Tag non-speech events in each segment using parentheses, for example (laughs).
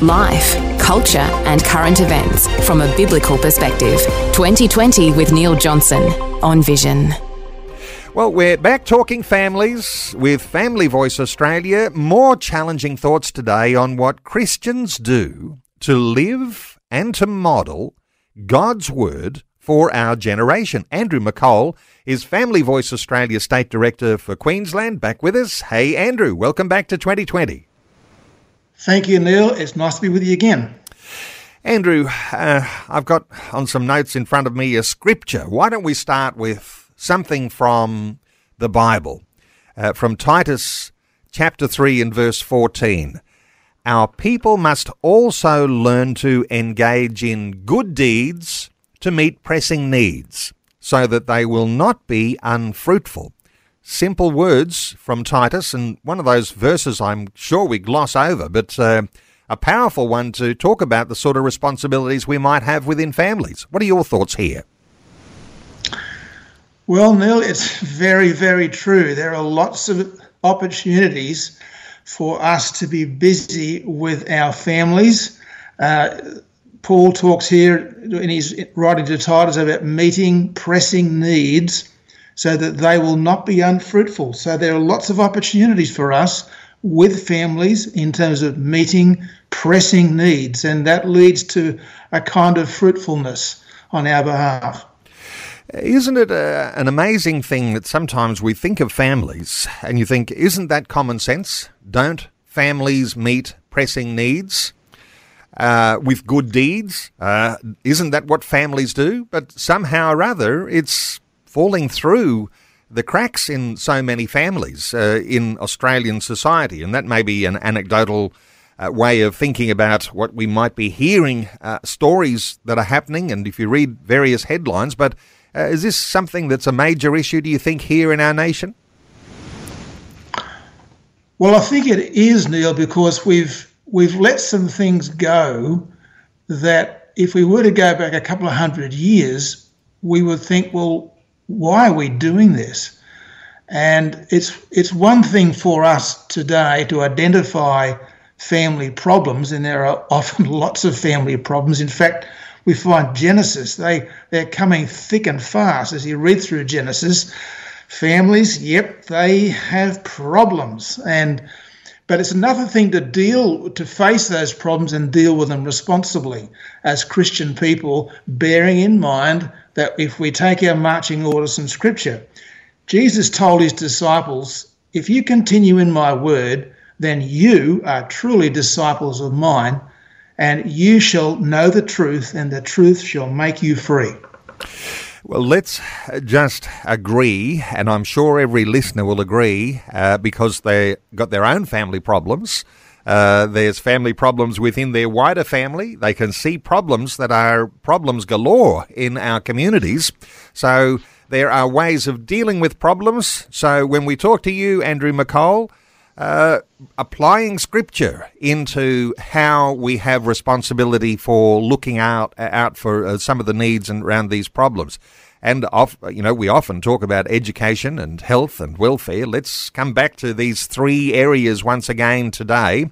Life, culture, and current events from a biblical perspective. 2020 with Neil Johnson on Vision. Well, we're back talking families with Family Voice Australia. More challenging thoughts today on what Christians do to live and to model God's Word for our generation. Andrew McColl is Family Voice Australia State Director for Queensland. Back with us. Hey, Andrew, welcome back to 2020. Thank you, Neil. It's nice to be with you again. Andrew, uh, I've got on some notes in front of me a scripture. Why don't we start with something from the Bible, uh, from Titus chapter 3 and verse 14. Our people must also learn to engage in good deeds to meet pressing needs, so that they will not be unfruitful simple words from Titus, and one of those verses I'm sure we gloss over, but uh, a powerful one to talk about the sort of responsibilities we might have within families. What are your thoughts here? Well, Neil, it's very, very true. There are lots of opportunities for us to be busy with our families. Uh, Paul talks here in his writing to Titus about meeting pressing needs so that they will not be unfruitful. So there are lots of opportunities for us with families in terms of meeting pressing needs, and that leads to a kind of fruitfulness on our behalf. Isn't it a, an amazing thing that sometimes we think of families and you think, isn't that common sense? Don't families meet pressing needs? Uh, with good deeds. Uh, isn't that what families do? But somehow or other, it's falling through the cracks in so many families uh, in Australian society. And that may be an anecdotal uh, way of thinking about what we might be hearing, uh, stories that are happening, and if you read various headlines. But uh, is this something that's a major issue, do you think, here in our nation? Well, I think it is, Neil, because we've we've let some things go that if we were to go back a couple of hundred years, we would think, well, why are we doing this? And it's it's one thing for us today to identify family problems, and there are (laughs) often lots of family problems. In fact, we find Genesis, they, they're coming thick and fast as you read through Genesis. Families, yep, they have problems. And but it's another thing to deal to face those problems and deal with them responsibly as Christian people, bearing in mind that if we take our marching orders from Scripture, Jesus told his disciples, If you continue in my word, then you are truly disciples of mine, and you shall know the truth, and the truth shall make you free. Well, let's just agree, and I'm sure every listener will agree, uh, because they got their own family problems. Uh, there's family problems within their wider family. They can see problems that are problems galore in our communities. So there are ways of dealing with problems. So when we talk to you, Andrew McColl, uh, applying scripture into how we have responsibility for looking out out for uh, some of the needs and around these problems. And off, you know, we often talk about education and health and welfare. Let's come back to these three areas once again today,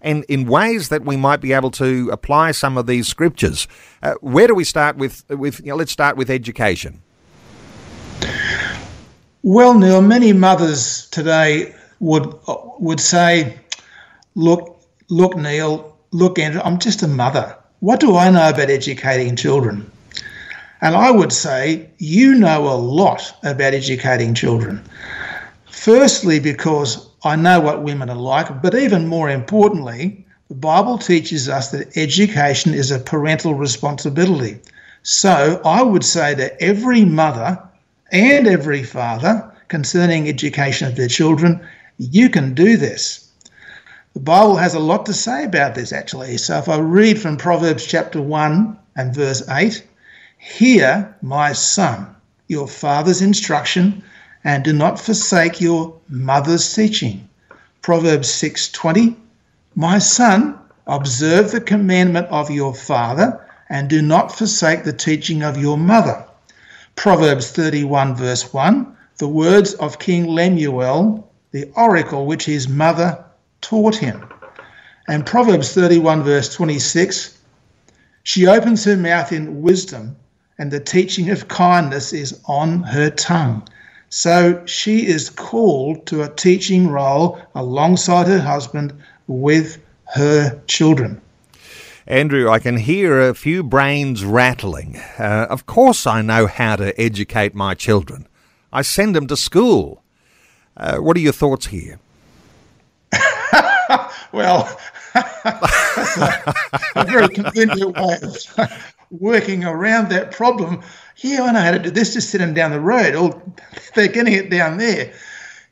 and in ways that we might be able to apply some of these scriptures. Uh, where do we start with? With you know, let's start with education. Well, Neil, many mothers today would would say, "Look, look, Neil, look, Andrew, I'm just a mother. What do I know about educating children?" And I would say you know a lot about educating children. Firstly, because I know what women are like, but even more importantly, the Bible teaches us that education is a parental responsibility. So I would say to every mother and every father concerning education of their children, you can do this. The Bible has a lot to say about this actually. So if I read from Proverbs chapter 1 and verse 8, Hear, my son, your father's instruction, and do not forsake your mother's teaching. Proverbs 6:20 My son, observe the commandment of your father and do not forsake the teaching of your mother. Proverbs 31 verse 1 The words of King Lemuel, the oracle which his mother taught him. And Proverbs 31 verse 26 She opens her mouth in wisdom and the teaching of kindness is on her tongue. So she is called to a teaching role alongside her husband with her children. Andrew, I can hear a few brains rattling. Uh, of course, I know how to educate my children. I send them to school. Uh, what are your thoughts here? (laughs) well, (laughs) a very convenient way of working around that problem. Yeah, I know how to do this. Just send them down the road. Or (laughs) they're getting it down there.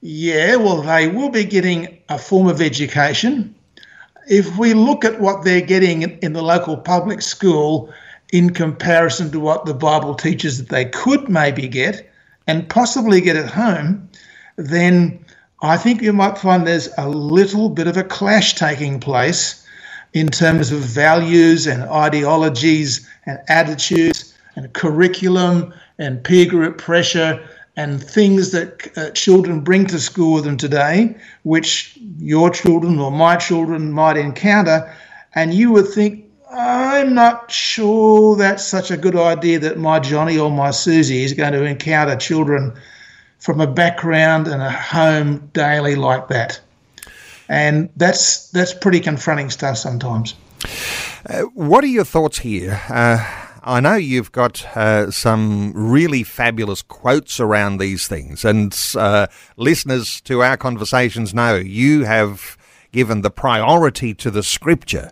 Yeah, well, they will be getting a form of education if we look at what they're getting in the local public school in comparison to what the Bible teaches that they could maybe get and possibly get at home, then I think you might find there's a little bit of a clash taking place in terms of values and ideologies and attitudes and curriculum and peer group pressure and things that uh, children bring to school with them today, which your children or my children might encounter, and you would think, I'm not sure that's such a good idea that my Johnny or my Susie is going to encounter children from a background and a home daily like that. And that's that's pretty confronting stuff sometimes. Uh, what are your thoughts here? Uh, I know you've got uh, some really fabulous quotes around these things, and uh, listeners to our conversations know you have given the priority to the scripture.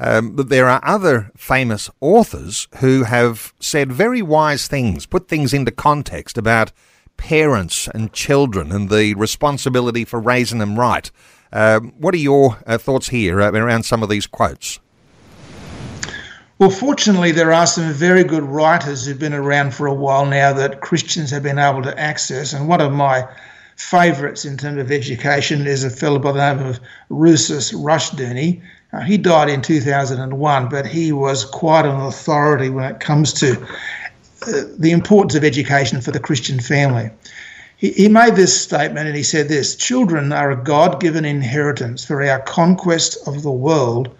Um, but there are other famous authors who have said very wise things, put things into context about parents and children and the responsibility for raising them right. Um, what are your uh, thoughts here uh, around some of these quotes? Well, fortunately, there are some very good writers who've been around for a while now that Christians have been able to access. And one of my favourites in terms of education is a fellow by the name of Rousas Rushdoony. Uh, he died in 2001, but he was quite an authority when it comes to the importance of education for the Christian family. He, he made this statement and he said this Children are a God given inheritance for our conquest of the world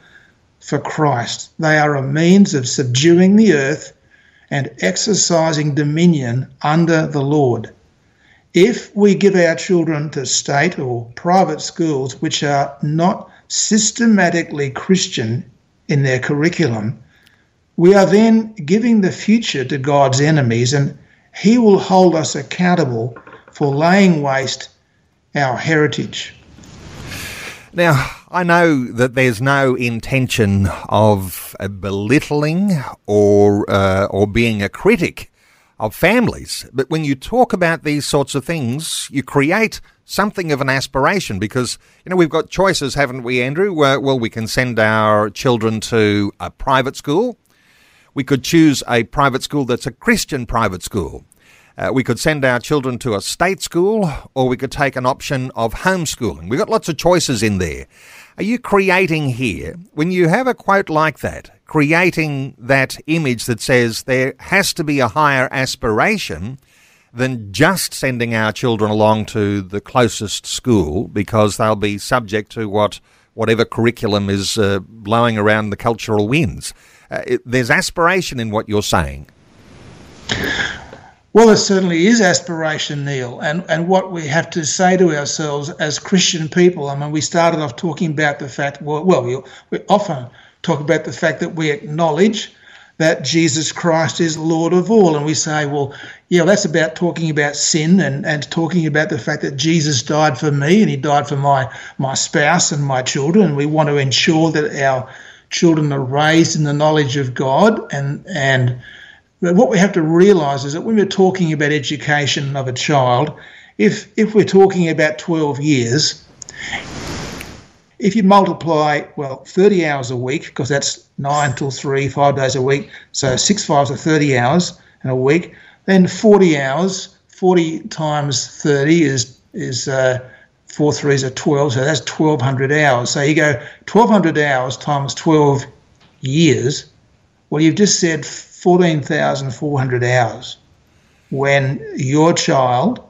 for Christ. They are a means of subduing the earth and exercising dominion under the Lord. If we give our children to state or private schools which are not systematically Christian in their curriculum, we are then giving the future to God's enemies, and He will hold us accountable for laying waste our heritage. Now, I know that there's no intention of belittling or uh, or being a critic of families, but when you talk about these sorts of things, you create something of an aspiration because you know we've got choices, haven't we, Andrew? well, we can send our children to a private school. We could choose a private school that's a Christian private school. Uh, we could send our children to a state school or we could take an option of homeschooling. We've got lots of choices in there. Are you creating here, when you have a quote like that, creating that image that says there has to be a higher aspiration than just sending our children along to the closest school because they'll be subject to what whatever curriculum is uh, blowing around the cultural winds? Uh, it, there's aspiration in what you're saying. Well, there certainly is aspiration, Neil, and, and what we have to say to ourselves as Christian people. I mean, we started off talking about the fact, well, well we, we often talk about the fact that we acknowledge that Jesus Christ is Lord of all. And we say, well, yeah, that's about talking about sin and, and talking about the fact that Jesus died for me and he died for my, my spouse and my children. We want to ensure that our children are raised in the knowledge of God and, and what we have to realise is that when we're talking about education of a child, if if we're talking about 12 years, if you multiply, well, 30 hours a week, because that's 9 till 3, five days a week, so 6 fives are 30 hours in a week, then 40 hours, 40 times 30 is, is uh, 4 threes are 12, so that's 1,200 hours. So you go 1,200 hours times 12 years, well, you've just said 14,400 hours when your child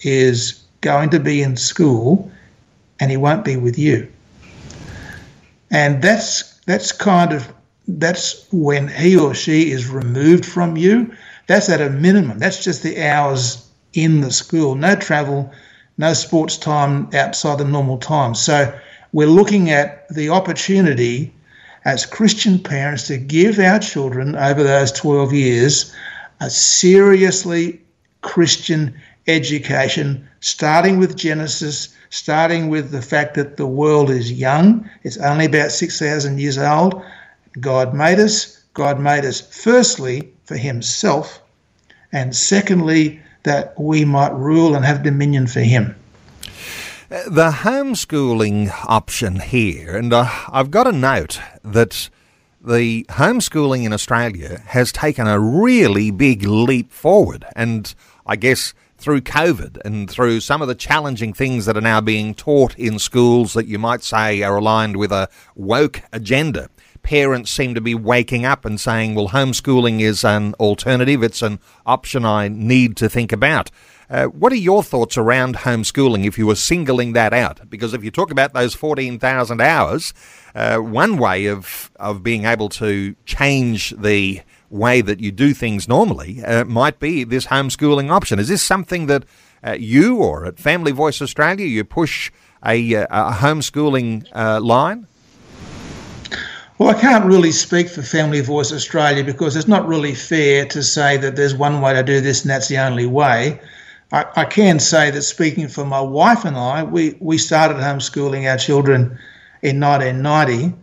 is going to be in school and he won't be with you. And that's that's kind of that's when he or she is removed from you. That's at a minimum. That's just the hours in the school. No travel, no sports time outside the normal time. So we're looking at the opportunity as Christian parents to give our children over those 12 years a seriously Christian education, starting with Genesis, starting with the fact that the world is young. It's only about 6,000 years old. God made us. God made us firstly for Himself, and secondly, that we might rule and have dominion for Him. The homeschooling option here, and uh, I've got a note that the homeschooling in Australia has taken a really big leap forward, and I guess through COVID and through some of the challenging things that are now being taught in schools that you might say are aligned with a woke agenda. Parents seem to be waking up and saying, well, homeschooling is an alternative. It's an option I need to think about. Uh, what are your thoughts around homeschooling if you were singling that out? Because if you talk about those 14,000 hours, uh, one way of, of being able to change the way that you do things normally uh, might be this homeschooling option. Is this something that uh, you or at Family Voice Australia you push a, uh, a homeschooling uh, line? Well, I can't really speak for Family Voice Australia because it's not really fair to say that there's one way to do this and that's the only way. I, I can say that speaking for my wife and I, we, we started homeschooling our children in 1990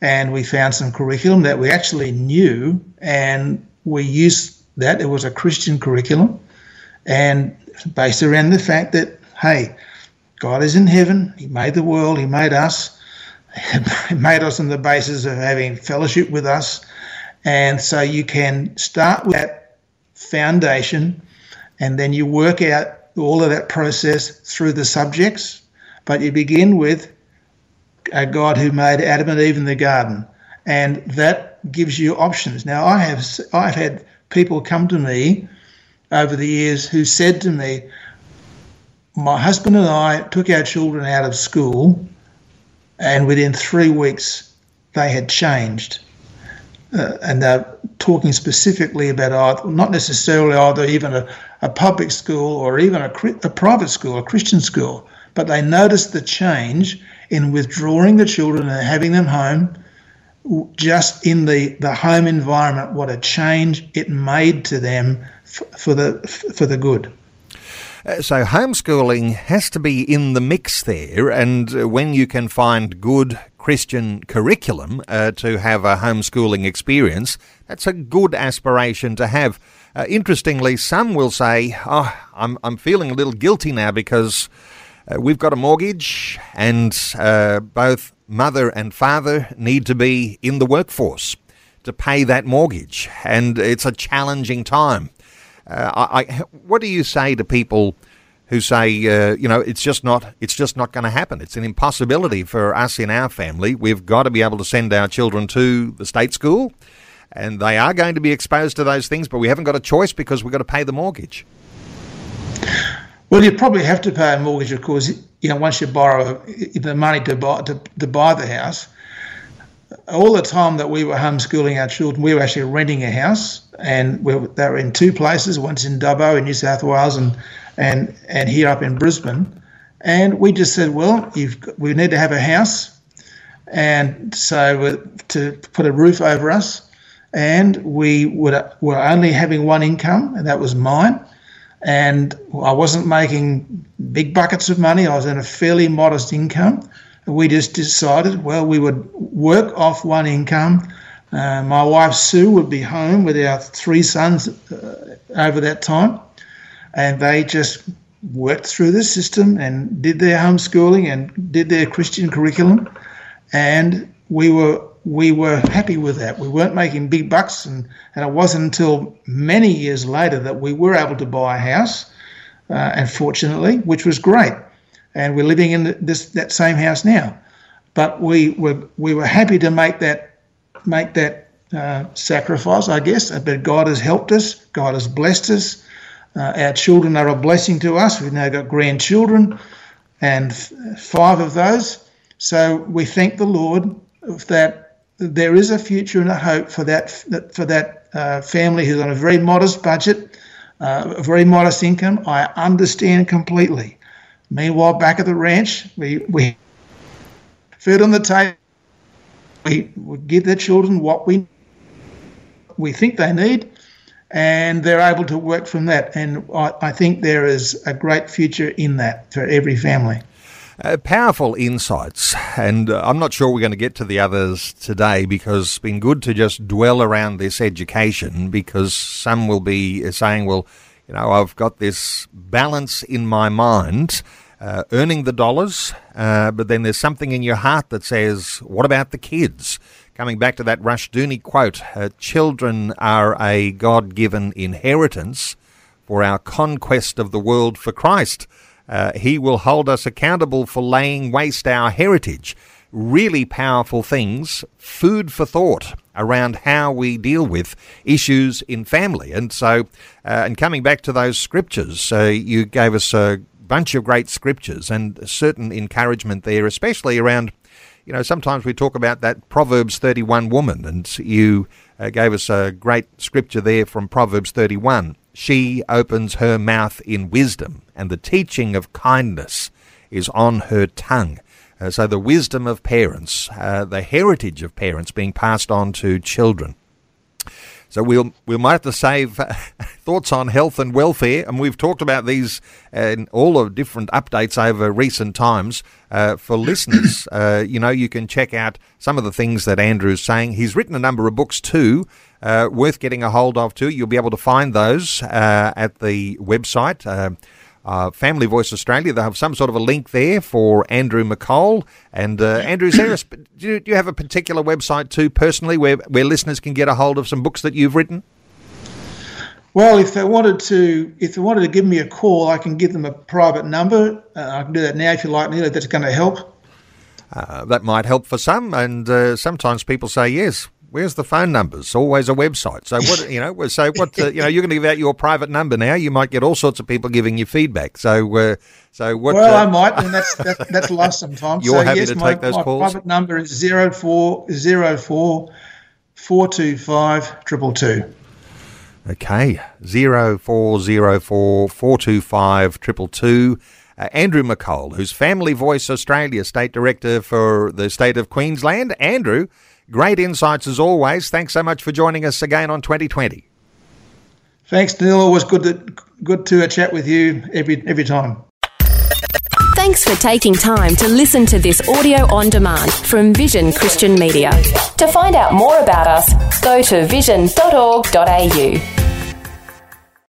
and we found some curriculum that we actually knew and we used that. It was a Christian curriculum and based around the fact that, hey, God is in heaven, He made the world, He made us, (laughs) made us on the basis of having fellowship with us. And so you can start with that foundation and then you work out all of that process through the subjects. But you begin with a God who made Adam and Eve in the garden, and that gives you options. Now, I have I've had people come to me over the years who said to me, "My husband and I took our children out of school, and within three weeks they had changed." Uh, and they're talking specifically about either, not necessarily either even a, a public school or even a, a private school, a Christian school, but they noticed the change in withdrawing the children and having them home just in the, the home environment, what a change it made to them for the for the good. Uh, so homeschooling has to be in the mix there, and uh, when you can find good Christian curriculum uh, to have a homeschooling experience, that's a good aspiration to have. Interestingly, some will say, "Oh, I'm I'm feeling a little guilty now because uh, we've got a mortgage, and uh, both mother and father need to be in the workforce to pay that mortgage, and it's a challenging time." Uh, I, what do you say to people? who say, uh, you know, it's just not, it's just not going to happen. It's an impossibility for us in our family. We've got to be able to send our children to the state school and they are going to be exposed to those things, but we haven't got a choice because we've got to pay the mortgage. Well, you probably have to pay a mortgage, of course. You know, once you borrow the money to buy to, to buy the house. All the time that we were homeschooling our children, we were actually renting a house, and we were, they were in two places. Once in Dubbo in New South Wales, and and and here up in Brisbane. And we just said, well, we need to have a house, and so uh, to put a roof over us and we would, were only having one income, and that was mine. And I wasn't making big buckets of money. I was in a fairly modest income. We just decided, well, we would work off one income. Uh, my wife Sue would be home with our three sons uh, over that time, and they just worked through the system and did their homeschooling and did their Christian curriculum, and we were we were happy with that. We weren't making big bucks, and, and it wasn't until many years later that we were able to buy a house, uh, and fortunately, which was great. And we're living in this that same house now, but we were we were happy to make that make that uh, sacrifice, I guess. But God has helped us. God has blessed us. Uh, our children are a blessing to us. We've now got grandchildren, and f- five of those. So we thank the Lord that there is a future and a hope for that for that uh, family who's on a very modest budget, uh, a very modest income. I understand completely. Meanwhile, back at the ranch, we we food on the table. We, we give the children what we we think they need, and they're able to work from that. And I, I think there is a great future in that for every family. Uh, powerful insights, and uh, I'm not sure we're going to get to the others today because it's been good to just dwell around this education because some will be saying, well, you know, I've got this balance in my mind. Uh, earning the dollars, uh, but then there's something in your heart that says, what about the kids? Coming back to that Rushdoony quote, uh, children are a God given inheritance for our conquest of the world for Christ. Uh, he will hold us accountable for laying waste our heritage. Really powerful things, food for thought around how we deal with issues in family. And so, uh, and coming back to those scriptures, uh, you gave us a bunch of great scriptures and certain encouragement there, especially around, you know, sometimes we talk about that Proverbs 31 woman, and you uh, gave us a great scripture there from Proverbs 31 she opens her mouth in wisdom, and the teaching of kindness is on her tongue. Uh, so, the wisdom of parents, uh, the heritage of parents being passed on to children. So we'll we might have to save uh, (laughs) thoughts on health and welfare, and we've talked about these and all of different updates over recent times. Uh, for (coughs) listeners, uh, you know, you can check out some of the things that Andrew's saying. He's written a number of books too, uh, worth getting a hold of too. You'll be able to find those uh, at the website. Uh, Family Voice Australia. They have some sort of a link there for Andrew McColl. And uh, Andrew, is there a, do, you, do you have a particular website too, personally, where, where listeners can get a hold of some books that you've written? Well, if they wanted to, if they wanted to give me a call, I can give them a private number. Uh, I can do that now if you like, Neil. If that's going to help. Uh, that might help for some, and uh, sometimes people say yes where's the phone numbers? Always a website. So what you know? So what uh, you know? You're going to give out your private number now. You might get all sorts of people giving you feedback. So uh, so what? Well, uh, I might, and that's that, that's life sometimes. (laughs) You're so, happy yes, to my, take those my calls. private number is zero four zero four four two five triple two. Okay, zero four zero four four two five triple two. Uh, Andrew McColl, who's Family Voice Australia State Director for the state of Queensland. Andrew, Great insights as always. Thanks so much for joining us again on 2020. Thanks, Neil. Always good to good to chat with you every every time. Thanks for taking time to listen to this audio on demand from Vision Christian Media. To find out more about us, go to vision.org.au.